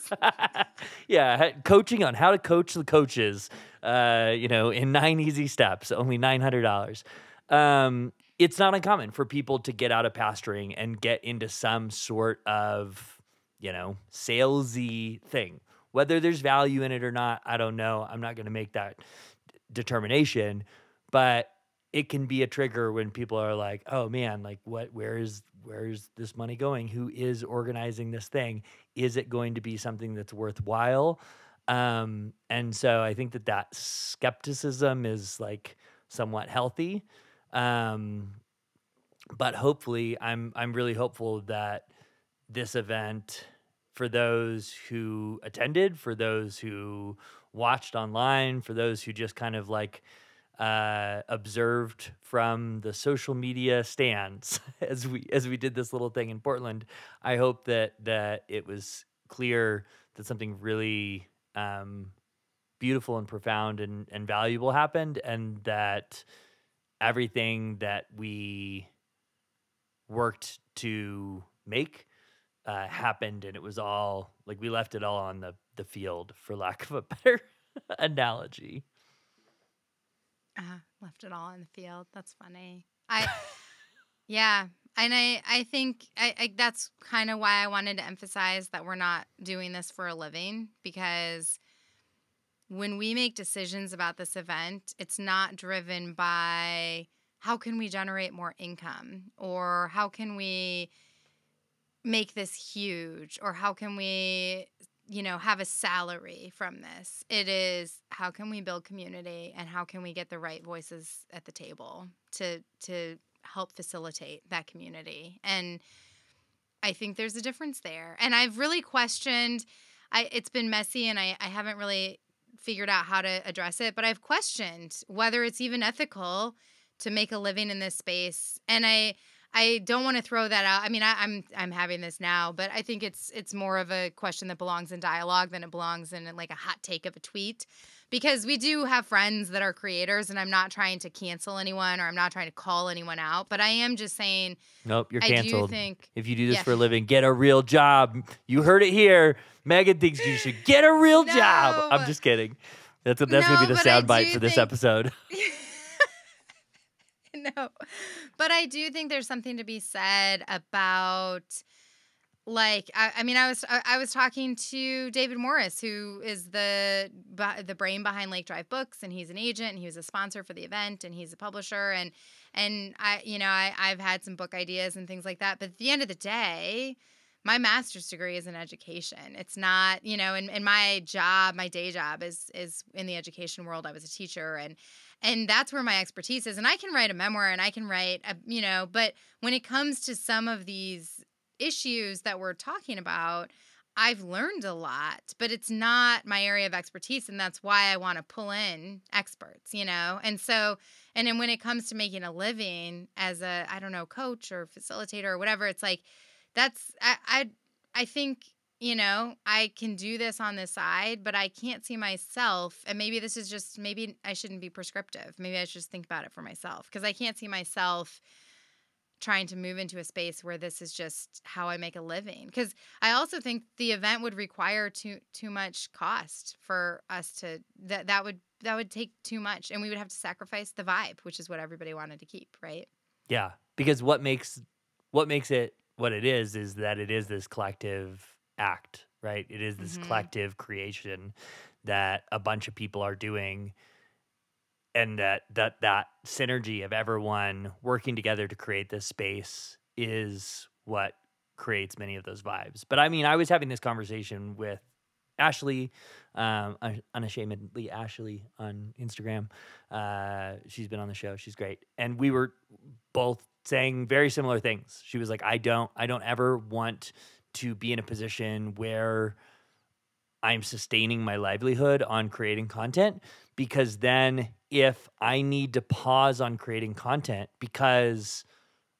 yeah coaching on how to coach the coaches uh you know in nine easy steps only $900 um it's not uncommon for people to get out of pastoring and get into some sort of you know, salesy thing. Whether there's value in it or not, I don't know. I'm not going to make that d- determination, but it can be a trigger when people are like, "Oh man, like what where is where is this money going? Who is organizing this thing? Is it going to be something that's worthwhile?" Um and so I think that that skepticism is like somewhat healthy. Um but hopefully I'm I'm really hopeful that this event for those who attended, for those who watched online, for those who just kind of like uh, observed from the social media stands <laughs> as we as we did this little thing in Portland. I hope that that it was clear that something really um, beautiful and profound and, and valuable happened, and that everything that we worked to make uh, happened and it was all like we left it all on the the field for lack of a <laughs> better analogy Uh, left it all in the field. That's funny. I, <laughs> yeah, and I, I think I, I that's kind of why I wanted to emphasize that we're not doing this for a living because when we make decisions about this event, it's not driven by how can we generate more income or how can we make this huge or how can we you know have a salary from this? It is how can we build community and how can we get the right voices at the table to to help facilitate that community? And i think there's a difference there. And i've really questioned i it's been messy and i, I haven't really figured out how to address it but i've questioned whether it's even ethical to make a living in this space. And i I don't want to throw that out. I mean, I, I'm I'm having this now, but I think it's it's more of a question that belongs in dialogue than it belongs in like a hot take of a tweet, because we do have friends that are creators, and I'm not trying to cancel anyone or I'm not trying to call anyone out, but I am just saying nope you're I do canceled. think- if you do this yeah. for a living get a real job. You heard it here. Meghan thinks you should get a real <laughs> job. I'm just kidding. That's that's gonna be the soundbite for this think- episode <laughs> <laughs> no, but I do think there's something to be said about like I, I mean I was I, I was talking to David Morris who is the the brain behind Lake Drive Books and he's an agent and he was a sponsor for the event and he's a publisher and and I you know I I've had some book ideas and things like that. But at the end of the day my master's degree is in education. It's not you know and, and my job my day job is is in the education world. I was a teacher and and that's where my expertise is and i can write a memoir and i can write a, you know but when it comes to some of these issues that we're talking about i've learned a lot but it's not my area of expertise and that's why i want to pull in experts you know? And so and then when it comes to making a living as a i don't know coach or facilitator or whatever it's like that's i i, I think you know, I can do this on the side, but I can't see myself. And maybe this is just, maybe I shouldn't be prescriptive. Maybe I should just think about it for myself because I can't see myself trying to move into a space where this is just how I make a living. Because I also think the event would require too too much cost for us to that that would that would take too much, and we would have to sacrifice the vibe, which is what everybody wanted to keep, right? Yeah, because what makes what makes it what it is is that it is this collective act, right? It is this Mhm. collective creation that a bunch of people are doing and that that that synergy of everyone working together to create this space is what creates many of those vibes. But I mean, I was having this conversation with Ashley, um, unashamedly Ashley on Instagram. Uh, she's been on the show. She's great, and we were both saying very similar things. She was like, "I don't, I don't ever want to be in a position where." I'm sustaining my livelihood on creating content because then if I need to pause on creating content because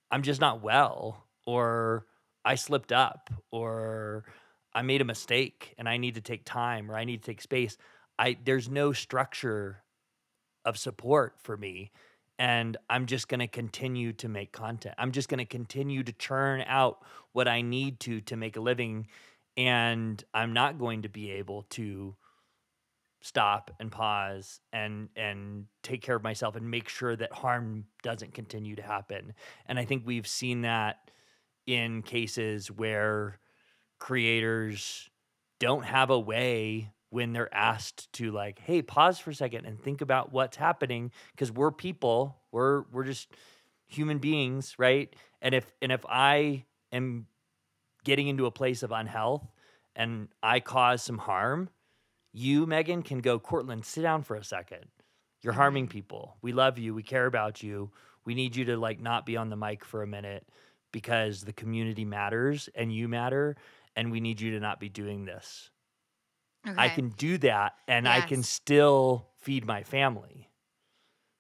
I'm just not well or I slipped up or I made a mistake and I need to take time or I need to take space, I there's no structure of support for me and I'm just going to continue to make content. I'm just going to continue to churn out what I need to to make a living and I'm not going to be able to stop and pause and and take care of myself and make sure that harm doesn't continue to happen. And I think we've seen that in cases where creators don't have a way when they're asked to like hey pause for a second and think about what's happening because we're people we're we're just human beings right and if and if i am getting into a place of unhealth and I cause some harm, you, Meghan, can go, Cortland, sit down for a second. You're harming Mm-hmm. people. We love you. We care about you. We need you to like not be on the mic for a minute because the community matters and you matter and we need you to not be doing this. I can do that and I can still feed my family.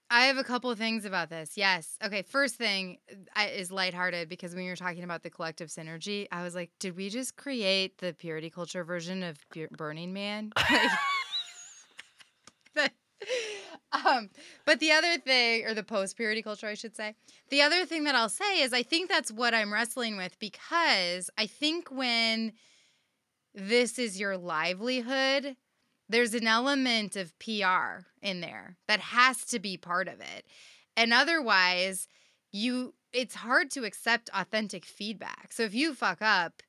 I have a couple of things about this. Yes. Okay. First thing I- is lighthearted because when you were talking about the collective synergy, I was like, did we just create the purity culture version of Burning Man? <laughs> Like, <laughs> the- um, but the other thing, or the post purity culture, I should say, the other thing that I'll say is I think that's what I'm wrestling with because I think when this is your livelihood, there's an element of PR in there that has to be part of it. And otherwise, you it's hard to accept authentic feedback. So if you fuck up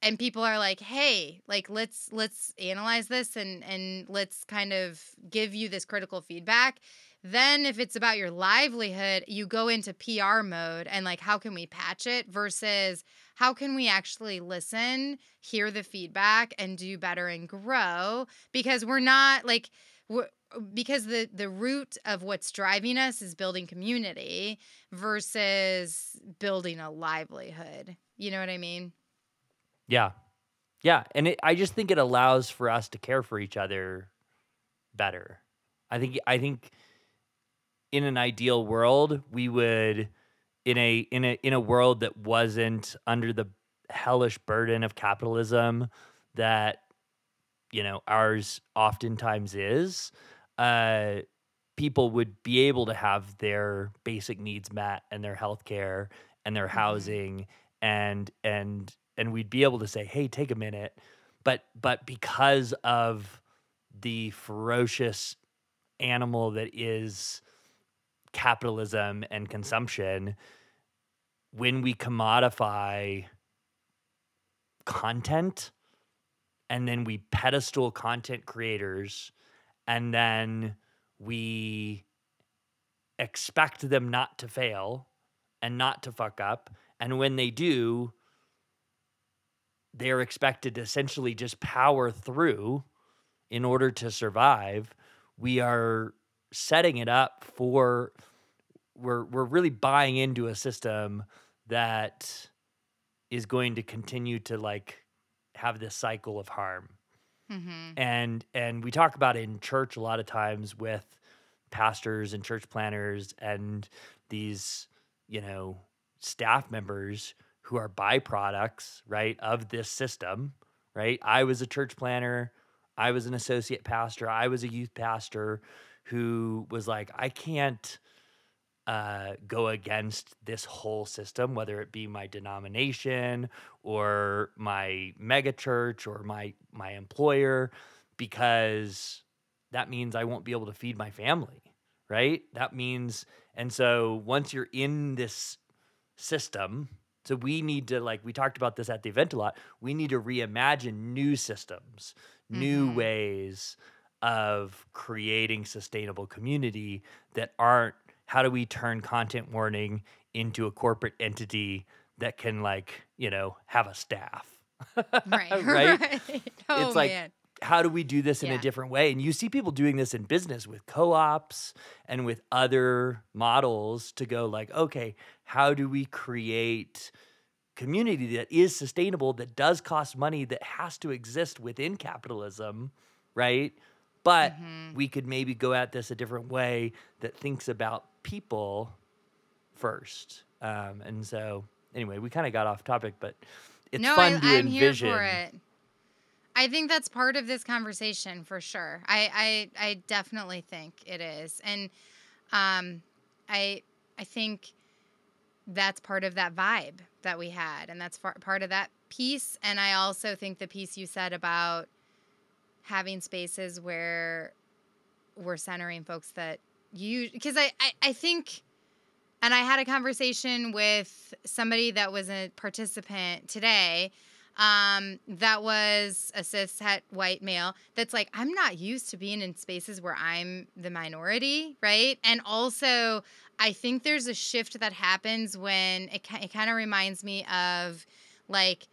and people are like, "Hey, like let's let's analyze this and and let's kind of give you this critical feedback." Then if it's about your livelihood, you go into PR mode and like how can we patch it versus how can we actually listen, hear the feedback and do better and grow because we're not like we're, because the the root of what's driving us is building community versus building a livelihood. You know what I mean? Yeah. Yeah. And it, I just think it allows for us to care for each other better. I think, I think in an ideal world, we would, in a, in a, in a world that wasn't under the hellish burden of capitalism that, you know, ours oftentimes is, uh, people would be able to have their basic needs met and their health care and their housing and and and we'd be able to say hey take a minute. But but because of the ferocious animal that is capitalism and consumption when we commodify content and then we pedestal content creators and then we expect them not to fail and not to fuck up and when they do they're expected to essentially just power through in order to survive we are setting it up for we're we're really buying into a system that is going to continue to like have this cycle of harm. Mm-hmm. and and we talk about it in church a lot of times with pastors and church planners and these you know staff members who are byproducts right of this system right? I was a church planner. I was an associate pastor. I was a youth pastor who was like i can't uh, go against this whole system, whether it be my denomination or my megachurch or my my employer, because that means I won't be able to feed my family, right? That means, and so once you're in this system, so we need to like we talked about this at the event a lot. We need to reimagine new systems, new Mhm. ways of creating sustainable community that aren't how do we turn content warning into a corporate entity that can like you know have a staff <laughs> Right. <laughs> right right. Oh it's like man. how do we do this in a different way? And you see people doing this in business with co-ops and with other models to go like, okay, how do we create community that is sustainable, that does cost money, that has to exist within capitalism, right? But Mm-hmm. we could maybe go at this a different way that thinks about people first. Um, and so, anyway, we kind of got off topic, but it's no, fun I, to I'm envision. here for it. I think that's part of this conversation for sure. I, I, I definitely think it is, and um, I, I think that's part of that vibe that we had, and that's far, part of that piece. And I also think the piece you said about having spaces where we're centering folks that you, because I, I, I think and I had a conversation with somebody that was a participant today um, that was a cis het white male that's like, I'm not used to being in spaces where I'm the minority, right? And also, I think there's a shift that happens when it, it kind of reminds me of like,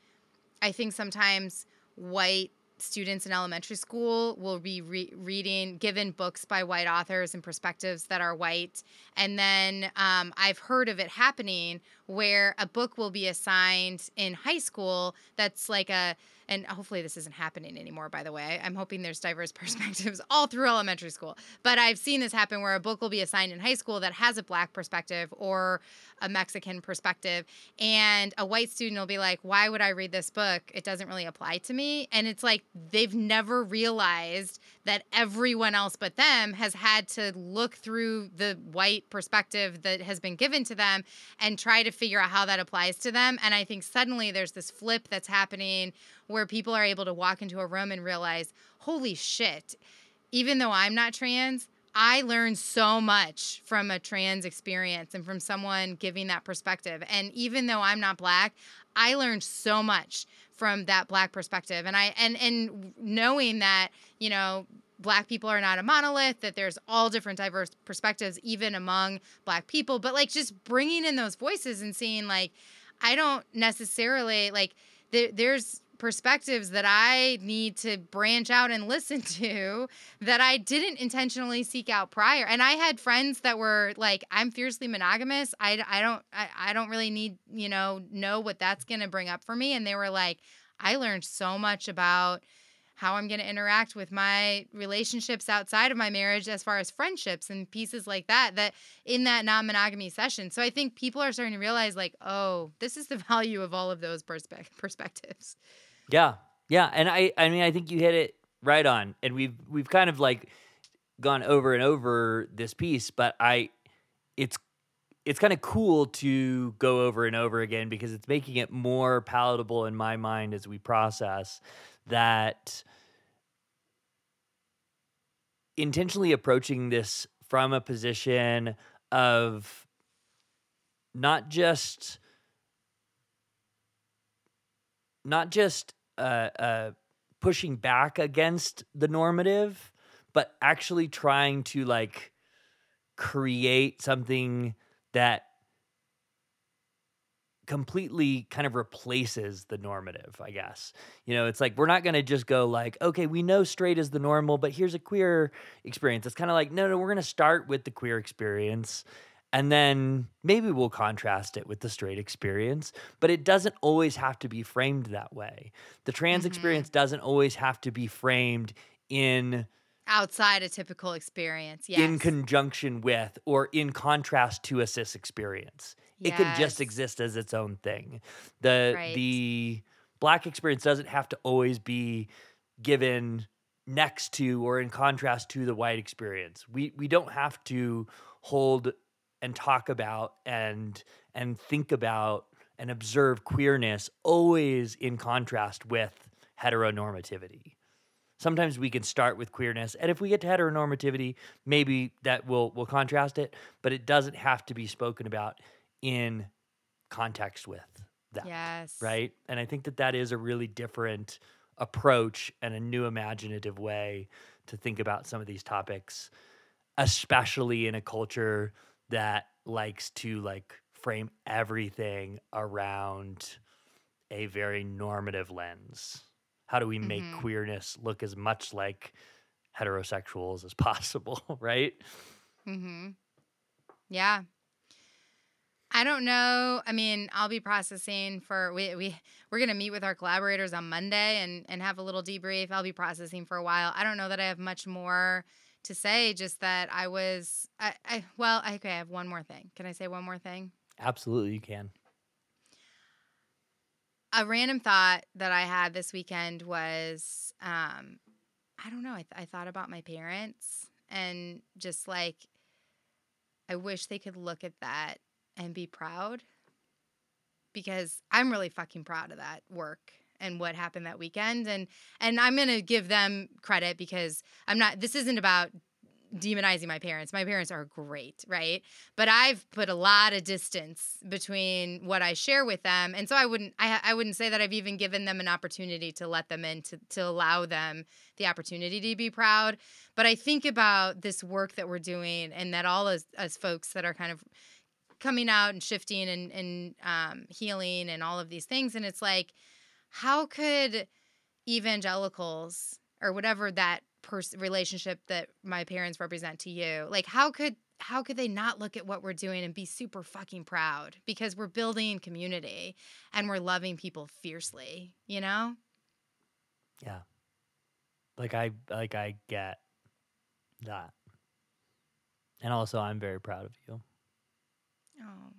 I think sometimes white students in elementary school will be re- reading given books by white authors and perspectives that are white. And then um, i've heard of it happening where a book will be assigned in high school that's like a and hopefully this isn't happening anymore by the way. I'm hoping there's diverse <laughs> perspectives all through elementary school. But i've seen this happen where a book will be assigned in high school that has a black perspective or a mexican perspective and a white student will be like why would i read this book? It doesn't really apply to me. And it's like they've never realized that everyone else but them has had to look through the white perspective that has been given to them and try to figure out how that applies to them and i think suddenly there's this flip that's happening where people are able to walk into a room and realize holy shit even though i'm not trans I learned so much from a trans experience and from someone giving that perspective. And even though I'm not black, I learned so much from that black perspective. And I and and knowing that, you know, black people are not a monolith, that there's all different diverse perspectives even among black people, but like just bringing in those voices and seeing like I don't necessarily like there, there's perspectives that I need to branch out and listen <laughs> to that I didn't intentionally seek out prior. And I had friends that were like, I'm fiercely monogamous. I, I don't, I, I don't really need, you know, know what that's going to bring up for me. And they were like, I learned so much about how I'm going to interact with my relationships outside of my marriage as far as friendships and pieces like that that in that non-monogamy session. So I think people are starting to realize like, oh, this is the <laughs> value of all of those perspe- perspectives. Yeah. Yeah. And I I mean I think you hit it right on. And we've we've kind of like gone over and over this piece, but I it's it's kind of cool to go over and over again because it's making it more palatable in my mind as we process that intentionally approaching this from a position of not just not just uh, uh, pushing back against the normative, but actually trying to like create something that completely kind of replaces the normative, I guess. You know, it's like we're not going to just go like, okay, we know straight is the normal, but here's a queer experience. It's kind of like, no, no, we're going to start with the queer experience and then maybe we'll contrast it with the straight experience, but it doesn't always have to be framed that way. The trans Mhm. experience doesn't always have to be framed in Outside a typical experience. Yes. in conjunction with or in contrast to a cis experience. It can just exist as its own thing. The Right. the black experience doesn't have to always be given next to or in contrast to the white experience. We we don't have to hold and talk about and and think about and observe queerness always in contrast with heteronormativity sometimes we can start with queerness and if we get to heteronormativity maybe that will will contrast it but it doesn't have to be spoken about in context with that Yes. right and i think that that is a really different approach and a new imaginative way to think about some of these topics especially in a culture that likes to like frame everything around a very normative lens How do we make Mhm. queerness look as much like heterosexuals as <laughs> possible, right? Mm-hmm. Yeah. I don't know. I mean, I'll be processing for we we we're gonna meet with our collaborators on Monday and and have a little debrief. I'll be processing for a while. I don't know that I have much more to say. Just that I was I, I well I, okay. I have one more thing. Can I say one more thing? Absolutely, you can. a random thought that I had this weekend was um, I don't know. I, th- I thought about my parents and just like, I wish they could look at that and be proud because I'm really fucking proud of that work and what happened that weekend and and I'm going to give them credit because I'm not this isn't about demonizing my parents. My parents are great, right? But I've put a lot of distance between what I share with them, and so I wouldn't I, I wouldn't say that I've even given them an opportunity to let them in to to allow them the opportunity to be proud. But I think about this work that we're doing, and that all as as folks that are kind of coming out and shifting and and um, healing and all of these things, and it's like, how could evangelicals or whatever that pers- relationship that my parents represent to you like how could how could they not look at what we're doing and be super fucking proud because we're building community and we're loving people fiercely you know Yeah. Like I like I get that. And also I'm very proud of you. Oh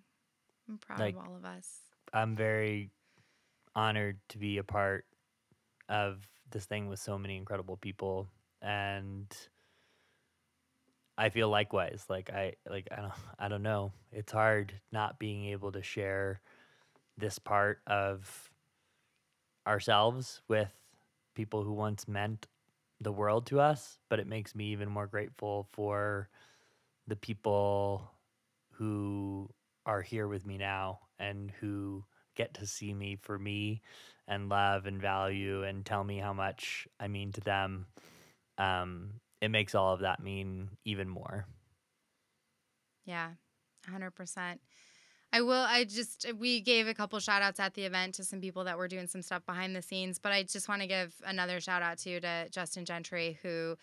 i'm proud Like- of all of us. I'm very honored to be a part of this thing with so many incredible people and I feel likewise like I like I don't I don't know. It's hard not being able to share this part of ourselves with people who once meant the world to us but it makes me even more grateful for the people who are here with me now and who get to see me for me and love and value and tell me how much I mean to them, um, it makes all of that mean even more. Yeah, 100%. I will. I just, we gave a couple shout outs at the event to some people that were doing some stuff behind the scenes, but I just want to give another shout out to, to Justin Gentry, who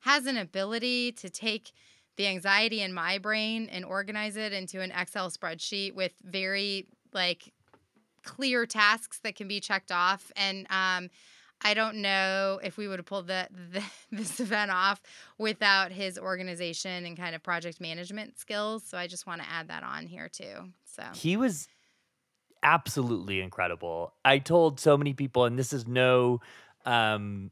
has an ability to take the anxiety in my brain and organize it into an Excel spreadsheet with very like clear tasks that can be checked off. And um, I don't know if we would have pulled the, <laughs> the this event off without his organization and kind of project management skills. So I just want to add that on here too. So He was absolutely incredible. I told so many people, and this is no, um,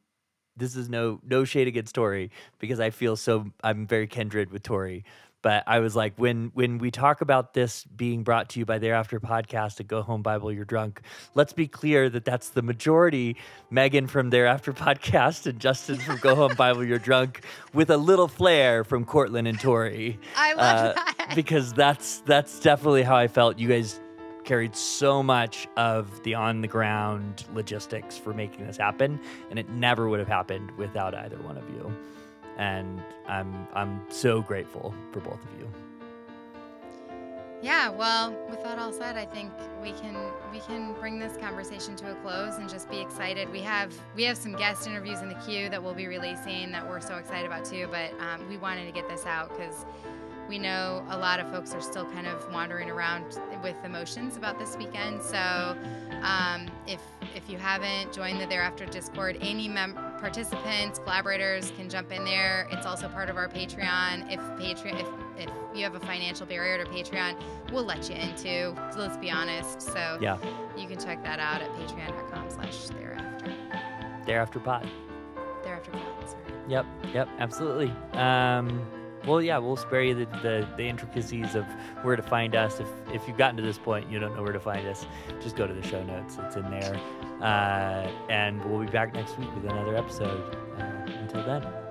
this is no no shade against Tori because I feel so I'm very kindred with Tori. But I was like, when when we talk about this being brought to you by Thereafter Podcast and Go Home Bible You're Drunk, let's be clear that that's the majority. Meghan from Thereafter Podcast and Justin from Go Home Bible You're Drunk, with a little flair from Cortland and Tori I love uh, that. because that's that's definitely how I felt. You guys carried so much of the on the ground logistics for making this happen, and it never would have happened without either one of you. And I'm I'm so grateful for both of you. Yeah, well, with that all said, I think we can we can bring this conversation to a close and just be excited. We have we have some guest interviews in the queue that we'll be releasing that we're so excited about too. But um, we wanted to get this out because we know a lot of folks are still kind of wandering around with emotions about this weekend. So um, if if you haven't joined the Thereafter Discord, any mem- participants, collaborators can jump in there. It's also part of our Patreon. If Patreon, if if you have a financial barrier to Patreon, we'll let you into. So let's be honest. So Yeah, you can check that out at patreon.com/slash thereafter. thereafter pod. Thereafter pod, sorry. Yep, yep, absolutely. Um, well, yeah, we'll spare you the, the, the intricacies of where to find us. If if you've gotten to this point, you don't know where to find us, just go to the show notes. It's in there. Uh, and we'll be back next week with another episode. Uh, until then.